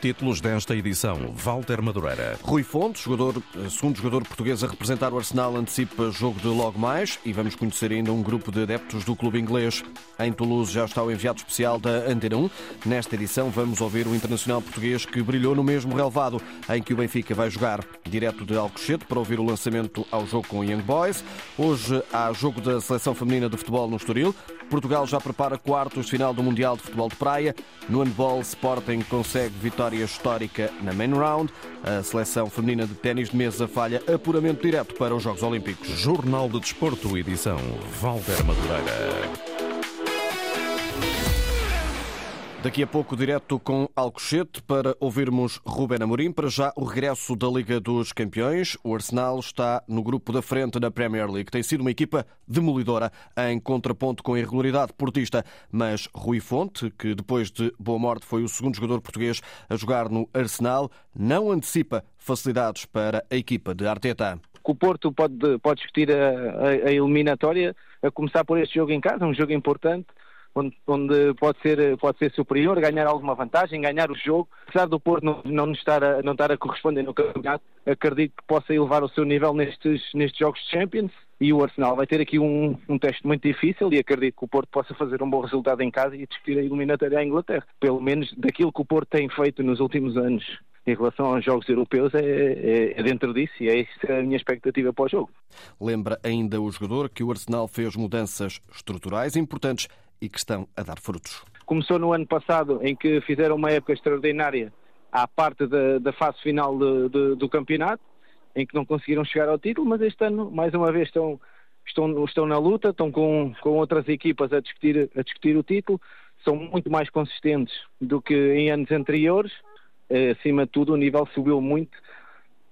Títulos desta edição: Walter Madureira. Rui Fontes, jogador, segundo jogador português a representar o Arsenal, antecipa jogo de logo mais e vamos conhecer ainda um grupo de adeptos do clube inglês. Em Toulouse já está o enviado especial da Antena 1. Nesta edição vamos ouvir o internacional português que brilhou no mesmo relevado em que o Benfica vai jogar. Direto de Alcochete para ouvir o lançamento ao jogo com Young Boys. Hoje há jogo da seleção feminina de futebol no Estoril. Portugal já prepara quartos de final do Mundial de Futebol de Praia. No handball, Sporting consegue vitória histórica na main round. A seleção feminina de ténis de mesa falha apuramento direto para os Jogos Olímpicos. Jornal de Desporto, edição Walter Madureira. Daqui a pouco, direto com Alcochete, para ouvirmos Ruben Amorim. Para já, o regresso da Liga dos Campeões. O Arsenal está no grupo da frente na Premier League. Tem sido uma equipa demolidora, em contraponto com a irregularidade portista. Mas Rui Fonte, que depois de Boa Morte foi o segundo jogador português a jogar no Arsenal, não antecipa facilidades para a equipa de Arteta. O Porto pode, pode discutir a, a, a eliminatória, a começar por este jogo em casa, um jogo importante onde, onde, pode, ser, pode ser superior, ganhar alguma vantagem, ganhar o jogo. Apesar do Porto não, não, estar, a, não estar a corresponder no campeonato, acredito que possa elevar o seu nível nestes, nestes jogos de Champions. E o Arsenal vai ter aqui um, um teste muito difícil e acredito que o Porto possa fazer um bom resultado em casa e discutir a eliminatória à Inglaterra. Pelo menos daquilo que o Porto tem feito nos últimos anos em relação aos jogos europeus é, é, é, dentro disso e é essa a minha expectativa para o jogo. Lembra ainda o jogador que o Arsenal fez mudanças estruturais importantes e que estão a dar frutos. Começou no ano passado, em que fizeram uma época extraordinária à parte da, da fase final de, de, do campeonato, em que não conseguiram chegar ao título, mas este ano, mais uma vez, estão, estão, estão na luta, estão com, com outras equipas a discutir, a discutir o título, são muito mais consistentes do que em anos anteriores, eh, acima de tudo o nível subiu muito,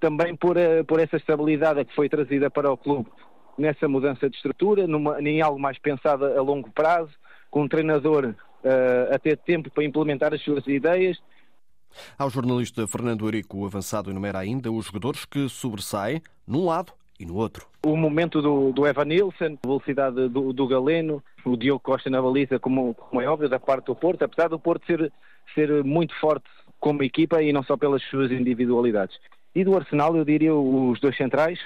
também por, eh, por essa estabilidade que foi trazida para o clube nessa mudança de estrutura, numa, em algo mais pensado a longo prazo, com um treinador uh, a ter tempo para implementar as suas ideias. Ao jornalista Fernando Eurico, o avançado enumera ainda os jogadores que sobressaem num lado e no outro. O momento do, do Evan Nilsson, a velocidade do, do, Galeno, o Diogo Costa na baliza, como, como, é óbvio, da parte do Porto, apesar do Porto ser, ser muito forte como equipa e não só pelas suas individualidades. E do Arsenal, eu diria os dois centrais,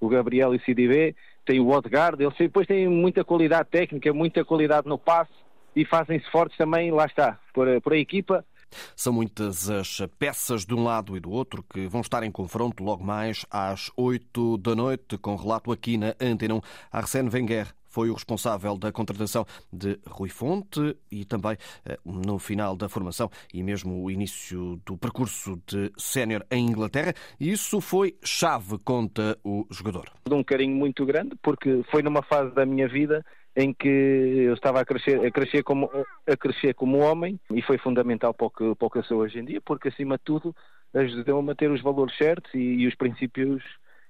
o Gabriel e o CDB, tem o Odegaard, eles depois têm muita qualidade técnica, muita qualidade no passe e fazem-se fortes também, lá está, por, por a equipa. São muitas as peças de um lado e do outro que vão estar em confronto logo mais às 8 da noite, com relato aqui na Antena 1. Arsène Wenger foi o responsável da contratação de Rui Fonte e também eh, no final da formação e mesmo o início do percurso de sénior em Inglaterra. Isso foi chave, conta o jogador. Um carinho muito grande, porque foi numa fase da minha vida em que eu estava a crescer, a crescer, como, a crescer como homem e foi fundamental para o, que, para o que eu sou hoje em dia, porque acima de tudo ajudou-me a ter os valores certos e, e os princípios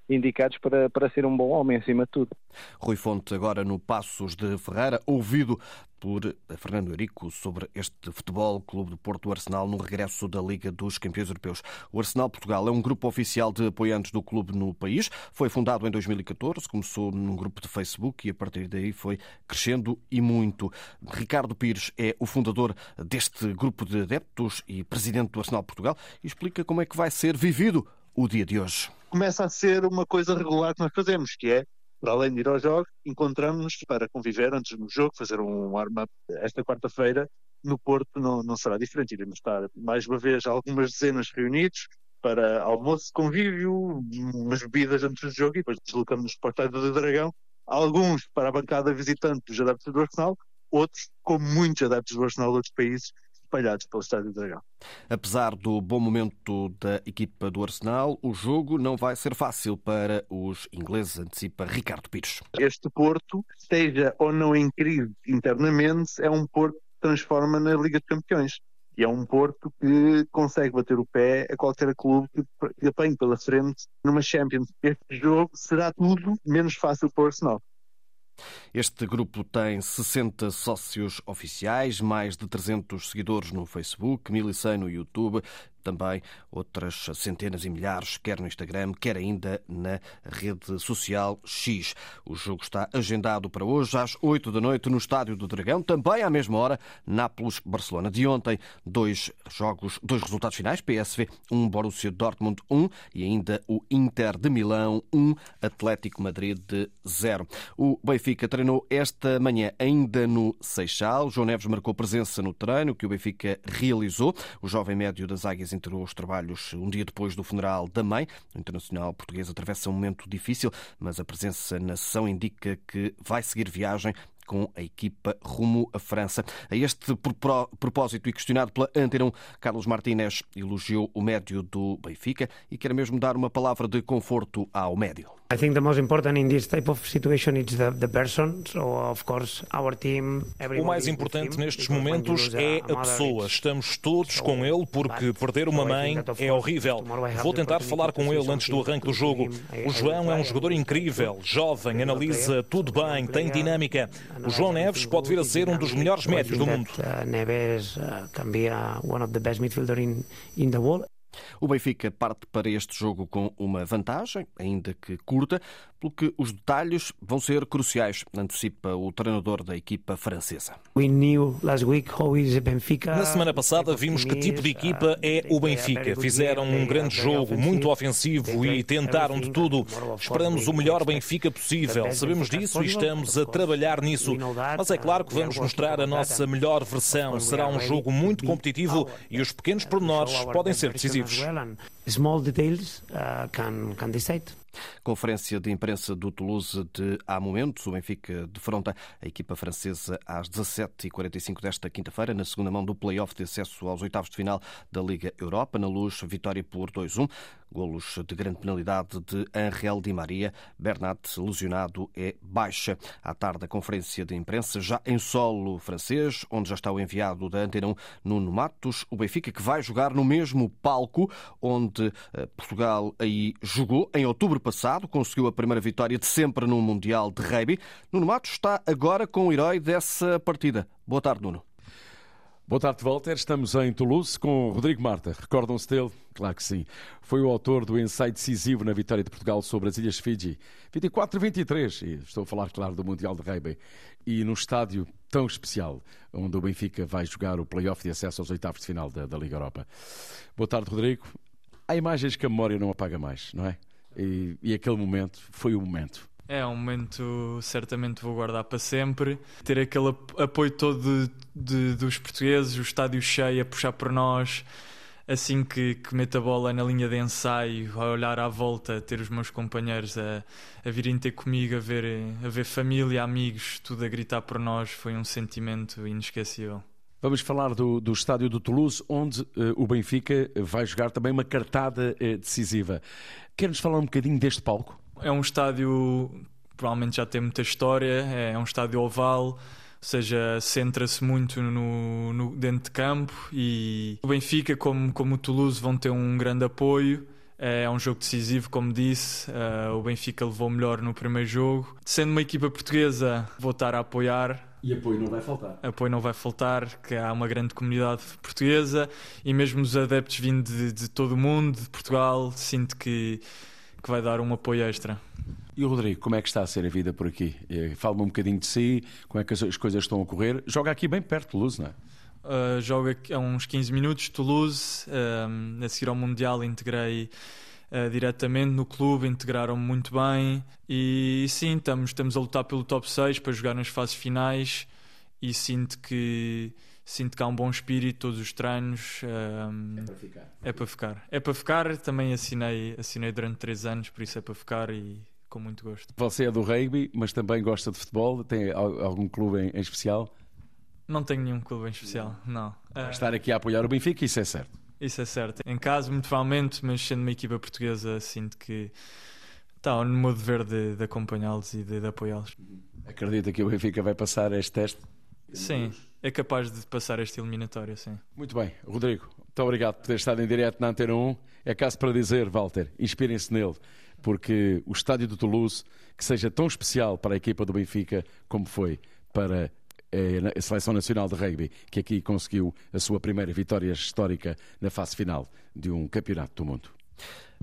indicados para, para ser um bom homem, acima de tudo. Rui Fonte, agora no Passos de Ferreira, ouvido por Fernando Eurico sobre este Futebol Clube do Porto Arsenal no regresso da Liga dos Campeões Europeus. O Arsenal Portugal é um grupo oficial de apoiantes do clube no país. Foi fundado em 2014, começou num grupo de Facebook e a partir daí foi crescendo e muito. Ricardo Pires é o fundador deste grupo de adeptos e presidente do Arsenal Portugal e explica como é que vai ser vivido o dia de hoje começa a ser uma coisa regular que nós fazemos, que é, para além de ir aos jogos, encontramos-nos para conviver antes do jogo, fazer um warm-up. Esta quarta-feira, no Porto, não, não será diferente. Iremos estar, mais uma vez, algumas dezenas reunidos para almoço, convívio, umas bebidas antes do jogo e depois deslocamos-nos para o Estádio do Dragão. Alguns para a bancada visitante dos adeptos do Arsenal, outros, como muitos adeptos do Arsenal de outros países, espalhados pelo Estádio do Dragão. Apesar do bom momento da equipa do Arsenal, o jogo não vai ser fácil para os ingleses, antecipa Ricardo Pires. Este Porto, seja ou não em crise internamente, é um Porto que transforma na Liga de Campeões. E é um Porto que consegue bater o pé a qualquer clube que apanhe pela frente numa Champions. Este jogo será tudo menos fácil para o Arsenal. Este grupo tem 60 sócios oficiais, mais de 300 seguidores no Facebook, 1.100 no YouTube também outras centenas e milhares, quer no Instagram, quer ainda na rede social X. O jogo está agendado para hoje às 8 da noite no Estádio do Dragão, também à mesma hora, Nápoles-Barcelona. De ontem, dois jogos, dois resultados finais, PSV 1, Borussia Dortmund 1 e ainda o Inter de Milão 1, Atlético Madrid 0. O Benfica treinou esta manhã ainda no Seixal. João Neves marcou presença no treino que o Benfica realizou. O jovem médio das Águias integrou os trabalhos um dia depois do funeral da mãe. O internacional português atravessa um momento difícil, mas a presença na sessão indica que vai seguir viagem com a equipa rumo à França. A este propósito e questionado pela Antena Carlos Martínez elogiou o médio do Benfica e quer mesmo dar uma palavra de conforto ao médio. I think the most important in this type of situation is the, the person. So of course our team. O mais importante nestes momentos é a pessoa. Estamos todos com ele porque perder uma mãe é horrível. Vou tentar falar com ele antes do arranque do jogo. O João é um jogador incrível, jovem, analisa tudo bem, tem dinâmica. O João Neves pode vir a ser um dos melhores médios do mundo. Uh, Neves uh, can be uh, one of the best midfielder in in the world. O Benfica parte para este jogo com uma vantagem, ainda que curta, pelo que os detalhes vão ser cruciais, antecipa o treinador da equipa francesa. Na semana passada vimos que tipo de equipa é o Benfica. Fizeram um grande jogo, muito ofensivo e tentaram de tudo. Esperamos o melhor Benfica possível. Sabemos disso e estamos a trabalhar nisso. Mas é claro que vamos mostrar a nossa melhor versão. Será um jogo muito competitivo e os pequenos pormenores podem ser decisivos. Details uh. Conferência de imprensa do Toulouse de há momentos. O Benfica defronta a equipa francesa às 17h45 desta quinta-feira, na segunda mão do play-off de acesso aos oitavos de final da Liga Europa. Na luz, vitória por 2-1. Golos de grande penalidade de Angel Di Maria. Bernat, lesionado, é baixa. À tarde, a conferência de imprensa, já em solo francês, onde já está o enviado da Antena 1, Nuno Matos. O Benfica que vai jogar no mesmo palco onde eh, Portugal aí jogou em outubro passado, conseguiu a primeira vitória de sempre no Mundial de Rugby. Nuno Matos está agora com o herói dessa partida. Boa tarde, Nuno. Boa tarde, Walter. Estamos em Toulouse com Rodrigo Marta. Recordam-se dele? Claro que sim. Foi o autor do ensaio decisivo na vitória de Portugal sobre as Ilhas Fiji. 24-23. E estou a falar, claro, do Mundial de Rugby. E num estádio tão especial, onde o Benfica vai jogar o play-off de acesso aos oitavos de final da, da Liga Europa. Boa tarde, Rodrigo. Há imagens que a memória não apaga mais, não é? E, e aquele momento foi o momento. É um momento certamente vou guardar para sempre. Ter aquele apoio todo de, de, dos portugueses, o estádio cheio a puxar por nós, assim que, que meto a bola na linha de ensaio, a olhar à volta, ter os meus companheiros a, a virem ter comigo, a ver, a ver família, amigos, tudo a gritar por nós, foi um sentimento inesquecível. Vamos falar do, do estádio do Toulouse, onde uh, o Benfica vai jogar também uma cartada uh, decisiva. Quer-nos falar um bocadinho deste palco? É um estádio provavelmente já tem muita história, é um estádio oval, ou seja, centra-se muito no, no, dentro de campo e o Benfica, como, como o Toulouse, vão ter um grande apoio. É um jogo decisivo, como disse. Uh, o Benfica levou melhor no primeiro jogo. Sendo uma equipa portuguesa, vou estar a apoiar. E apoio não vai faltar. Apoio não vai faltar, que há uma grande comunidade portuguesa e mesmo os adeptos vindo de, de todo o mundo, de Portugal, sinto que que vai dar um apoio extra. E o Rodrigo, como é que está a ser a vida por aqui? Eh, fala-me um bocadinho de si, como é que as coisas estão a correr. Joga aqui bem perto de Toulouse, não é? Uh, joga a uns 15 minutos, Toulouse. Uh, a seguir ao Mundial integrei uh, diretamente no clube, integraram-me muito bem. E sim, estamos, estamos a lutar pelo top 6 para jogar nas fases finais e sinto que sinto que há um bom espírito, todos os treinos. Um, é para ficar. É para ficar. É para ficar, também assinei, assinei durante três anos, por isso é para ficar e com muito gosto. Você é do rugby, mas também gosta de futebol? Tem algum clube em, em especial? Não tenho nenhum clube em especial, não. não. Estar aqui a apoiar o Benfica, isso é certo. Isso é certo. Em casa, muito provavelmente, mas sendo uma equipa portuguesa, sinto que está no meu dever de, de acompanhá-los e de, de apoiá-los. Acredita que o Benfica vai passar este teste? Sim, é capaz de passar esta eliminatória, sim. Muito bem, Rodrigo, muito obrigado por ter estado em direto na Antena 1. É caso para dizer, Walter, inspirem-se nele, porque o estádio do Toulouse, que seja tão especial para a equipa do Benfica como foi para é a Seleção Nacional de Rugby, que aqui conseguiu a sua primeira vitória histórica na fase final de um campeonato do mundo.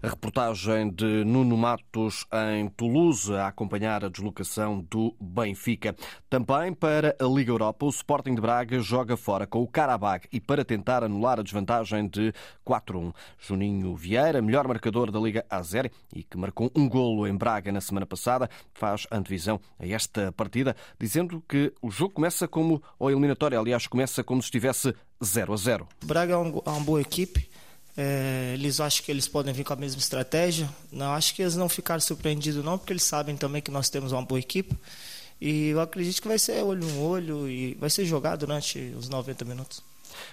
A reportagem de Nuno Matos em Toulouse a acompanhar a deslocação do Benfica. Também para a Liga Europa, o Sporting de Braga joga fora com o Karabag e para tentar anular a desvantagem de 4-1. Juninho Vieira, melhor marcador da Liga Azer e que marcou um golo em Braga na semana passada, faz antevisão a esta partida, dizendo que o jogo começa como, ou eliminatória, aliás, começa como se estivesse 0 a 0. Braga é uma boa equipe é, eles acham que eles podem vir com a mesma estratégia. Não acho que eles não ficaram surpreendidos não, porque eles sabem também que nós temos uma boa equipe. E eu acredito que vai ser olho no olho e vai ser jogado durante os 90 minutos.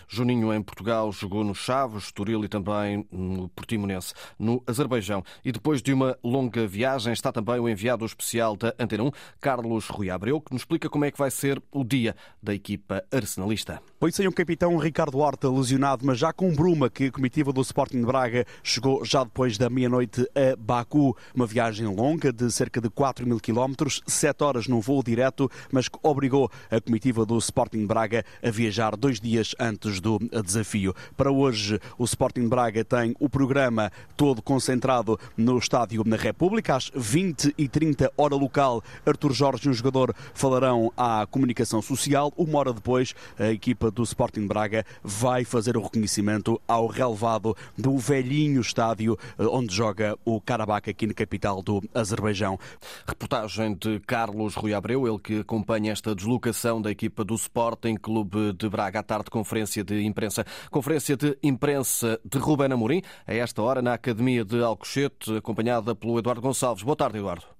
Juninho, em Portugal, jogou no Chaves, Estoril e também no Portimonense, no Azerbaijão. E depois de uma longa viagem, está também o enviado especial da Antena 1, Carlos Rui Abreu, que nos explica como é que vai ser o dia da equipa arsenalista. Foi sem o capitão Ricardo Horta lesionado, mas já com Bruma, que a comitiva do Sporting de Braga chegou já depois da meia-noite a Baku. Uma viagem longa de cerca de 4 mil quilómetros, 7 horas no voo direto, mas que obrigou a comitiva do Sporting de Braga a viajar dois dias antes do desafio. Para hoje, o Sporting de Braga tem o programa todo concentrado no Estádio na República. Às 20 e 30 hora local, Artur Jorge e um jogador falarão à comunicação social. Uma hora depois, a equipa do Sporting Braga vai fazer o reconhecimento ao relevado do velhinho estádio eh, onde joga o Karabakh aqui na capital do Azerbaijão. Reportagem de Carlos Rui Abreu, ele que acompanha esta deslocação da equipa do Sporting Clube de Braga à tarde conferência de imprensa. Conferência de imprensa de Ruben Amorim, a esta hora na Academia de Alcochete, acompanhada pelo Eduardo Gonçalves. Boa tarde, Eduardo.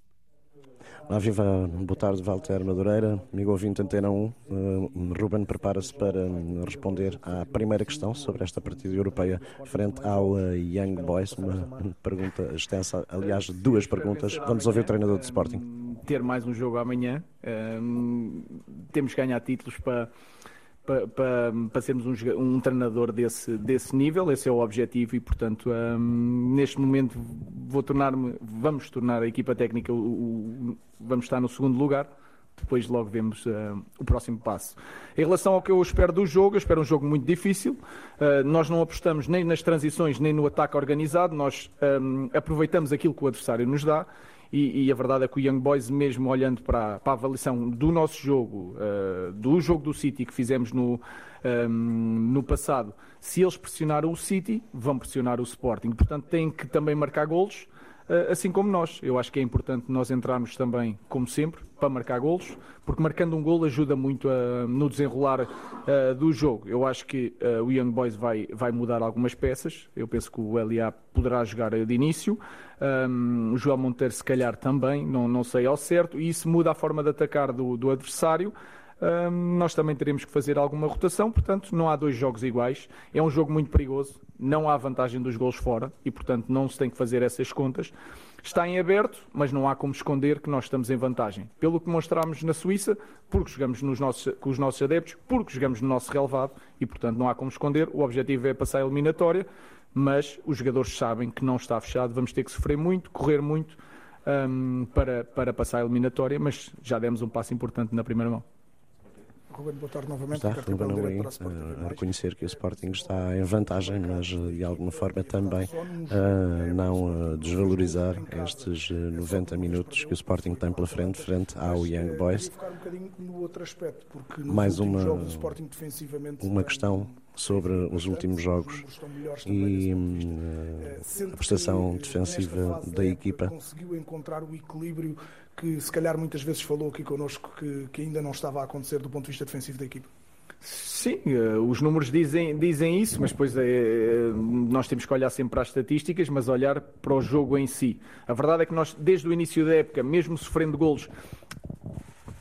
Olá, viva, boa tarde, Walter Madureira, amigo ouvinte Antena 1. Uh, Ruben prepara-se para hum, responder à primeira questão sobre esta partida europeia frente ao uh, Young Boys. Uma pergunta extensa, aliás, duas perguntas. Vamos ouvir o treinador de Sporting. Ter mais um jogo amanhã, uh, temos que ganhar títulos para para, para, para sermos um, um, treinador desse, desse nível, esse é o objetivo e, portanto, um, neste momento vou tornar-me, vamos tornar a equipa técnica, o, o, vamos estar no segundo lugar, depois logo vemos uh, o próximo passo. Em relação ao que eu espero do jogo, eu espero um jogo muito difícil. Uh, nós não apostamos nem nas transições, nem no ataque organizado, nós um, aproveitamos aquilo que o adversário nos dá e, e, a verdade é que o Young Boys, mesmo olhando para, para a avaliação do nosso jogo, uh, do jogo do City que fizemos no, um, ehm, no passado, se eles pressionaram o City, vão pressionar o Sporting. Portanto, têm que também marcar golos, assim como nós. Eu acho que é importante nós entrarmos também, como sempre, para marcar golos, porque marcando um golo ajuda muito a, no desenrolar uh, do jogo. Eu acho que o Young Boys vai, vai mudar algumas peças. Eu penso que o LA poderá jogar de início. Um, o João Monteiro, se calhar, também, não, não sei ao certo. E isso muda a forma de atacar do, do adversário. Nós também teremos que fazer alguma rotação, portanto, não há dois jogos iguais. É um jogo muito perigoso, não há vantagem dos gols fora e, portanto, não se tem que fazer essas contas. Está em aberto, mas não há como esconder que nós estamos em vantagem. Pelo que mostramos na Suíça, porque jogamos nos nossos, com os nossos adeptos, porque jogamos no nosso relevado e, portanto, não há como esconder. O objetivo é passar a eliminatória, mas os jogadores sabem que não está fechado. Vamos ter que sofrer muito, correr muito um, para, para passar a eliminatória, mas já demos um passo importante na primeira mão. Ruben, boa tarde novamente. Está, Ruben Amorim, a reconhecer que o Sporting está em vantagem, mas de alguma forma também a não desvalorizar estes 90 minutos que o Sporting tem pela frente, frente ao Young Boys. Mais uma, uma questão sobre os últimos jogos e a prestação defensiva da equipa. Conseguiu encontrar o equilíbrio que se calhar muitas vezes falou aqui connosco que, que ainda não estava a acontecer do ponto de vista defensivo da equipa? Sim, eh, os números dizem, dizem isso, mas depois é, nós temos que olhar sempre para as estatísticas, mas olhar para o jogo em si. A verdade é que nós, desde o início da época, mesmo sofrendo golos,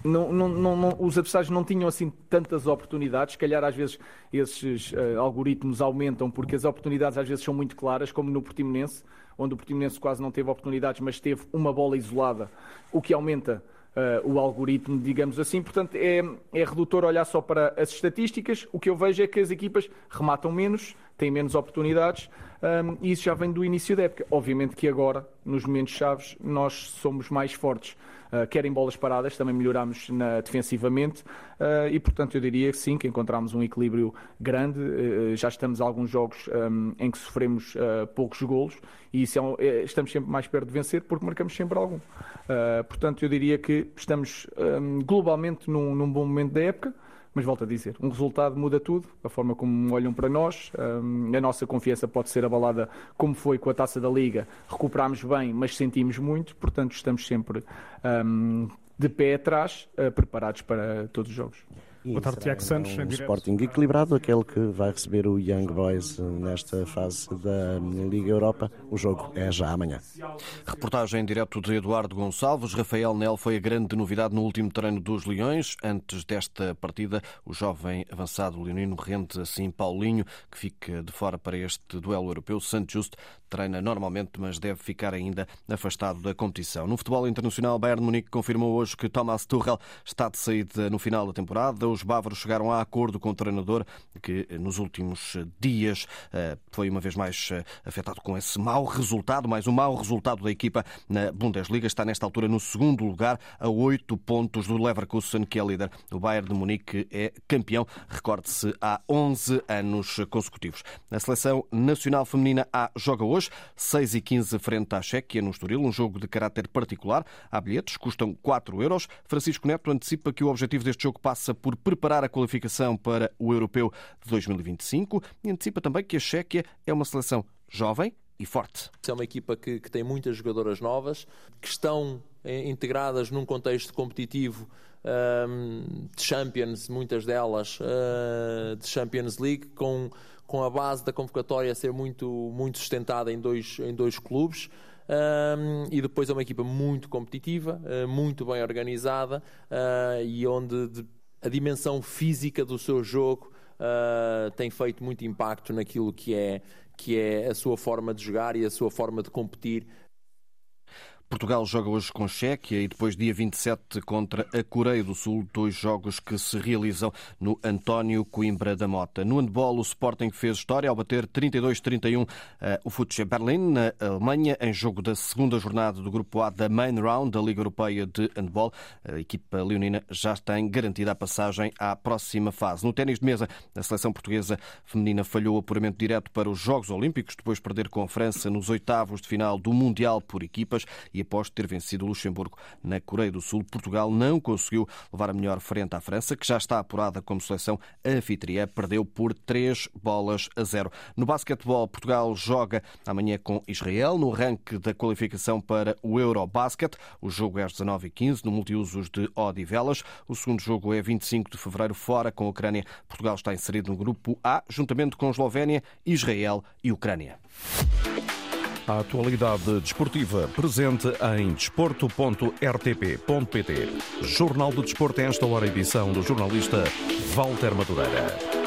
não, não, não, os adversários não tinham assim tantas oportunidades. Se calhar às vezes esses uh, algoritmos aumentam porque as oportunidades às vezes são muito claras, como no Portimonense onde o Portimonense quase não teve oportunidades, mas teve uma bola isolada, o que aumenta uh, o algoritmo, digamos assim. Portanto, é, é redutor olhar só para as estatísticas. O que eu vejo é que as equipas rematam menos, têm menos oportunidades, um, e isso já vem do início da época. Obviamente que agora, nos momentos chaves, nós somos mais fortes. Uh, quer em bolas paradas, também melhorámos na, defensivamente uh, e, portanto, eu diria que sim, que encontramos um equilíbrio grande. Uh, já estamos a alguns jogos um, em que sofremos poucos golos e é um, é, estamos sempre mais perto de vencer porque marcamos sempre algum. portanto, eu diria que estamos um, globalmente num, num bom momento da época. Mas volto a dizer, um resultado muda tudo, a forma como olham para nós, hum, a nossa confiança pode ser abalada como foi com a taça da Liga. Recuperámos bem, mas sentimos muito, portanto estamos sempre um, de pé atrás, uh, preparados para todos os jogos. E Boa tarde, Tiago Santos. Um Sporting equilibrado, aquele que vai receber o Young Boys nesta fase da Liga Europa. O jogo é já amanhã. Reportagem em direto de Eduardo Gonçalves. Rafael Nel foi a grande novidade no último treino dos Leões. Antes desta partida, o jovem avançado leonino rende assim Paulinho, que fica de fora para este duelo europeu. Santos Justo treina normalmente, mas deve ficar ainda afastado da competição. No futebol internacional, Bayern Munique confirmou hoje que Thomas Tuchel está de saída no final da temporada. Os bávaros chegaram a acordo com o treinador que nos últimos dias eh, foi uma vez mais eh, afetado com esse mau resultado, mais um mau resultado da equipa na Bundesliga. Está nesta altura no segundo lugar, a oito pontos do Leverkusen, que é líder. O Bayern de Munique é campeão, recorde-se, há 11 anos consecutivos. A seleção nacional feminina A joga hoje hoje, 6 e 15 frente à Chequia, no Estoril, um jogo de caráter particular. Há bilhetes, custam 4 euros. Francisco Neto antecipa que o objetivo deste jogo passa por preparar a qualificação para o Europeu de 2025 e antecipa também que a Chequia é uma seleção jovem, e forte. É uma equipa que, que, tem muitas jogadoras novas, que estão eh, integradas num contexto competitivo um, de Champions, muitas delas uh, de Champions League, com com a base da convocatória ser muito, muito sustentada em dois, em dois clubes. Um, e depois é uma equipa muito competitiva, uh, muito bem organizada uh, e onde de, a dimensão física do seu jogo uh, tem feito muito impacto naquilo que é, que é a sua forma de jogar e a sua forma de competir Portugal joga hoje com Chequia e depois dia 27 contra a Coreia do Sul, dois jogos que se realizam no António Coimbra da Mota. No handball, o Sporting fez história ao bater 32-31 eh, o Futsche Berlin na Alemanha em jogo da segunda jornada do Grupo A da Main Round da Liga Europeia de Handball. A equipa leonina já tem garantida a passagem à próxima fase. No ténis de mesa, a seleção portuguesa feminina falhou o apuramento direto para os Jogos Olímpicos depois de perder com a França nos oitavos de final do Mundial por equipas e após ter vencido Luxemburgo na Coreia do Sul, Portugal não conseguiu levar a melhor frente à França, que já está apurada como seleção anfitriã, perdeu por 3 bolas a 0. No basquetebol, Portugal joga amanhã com Israel no ranking da qualificação para o Eurobasket. O jogo é às 19h15 no multiusos de Odivelas. O segundo jogo é 25 de fevereiro, fora com a Ucrânia. Portugal está inserido no grupo A, juntamente com Eslovénia, Israel e Ucrânia. A atualidade desportiva presente em desporto.rtp.pt. Jornal do Desporto, esta hora, edição do jornalista Walter Madureira.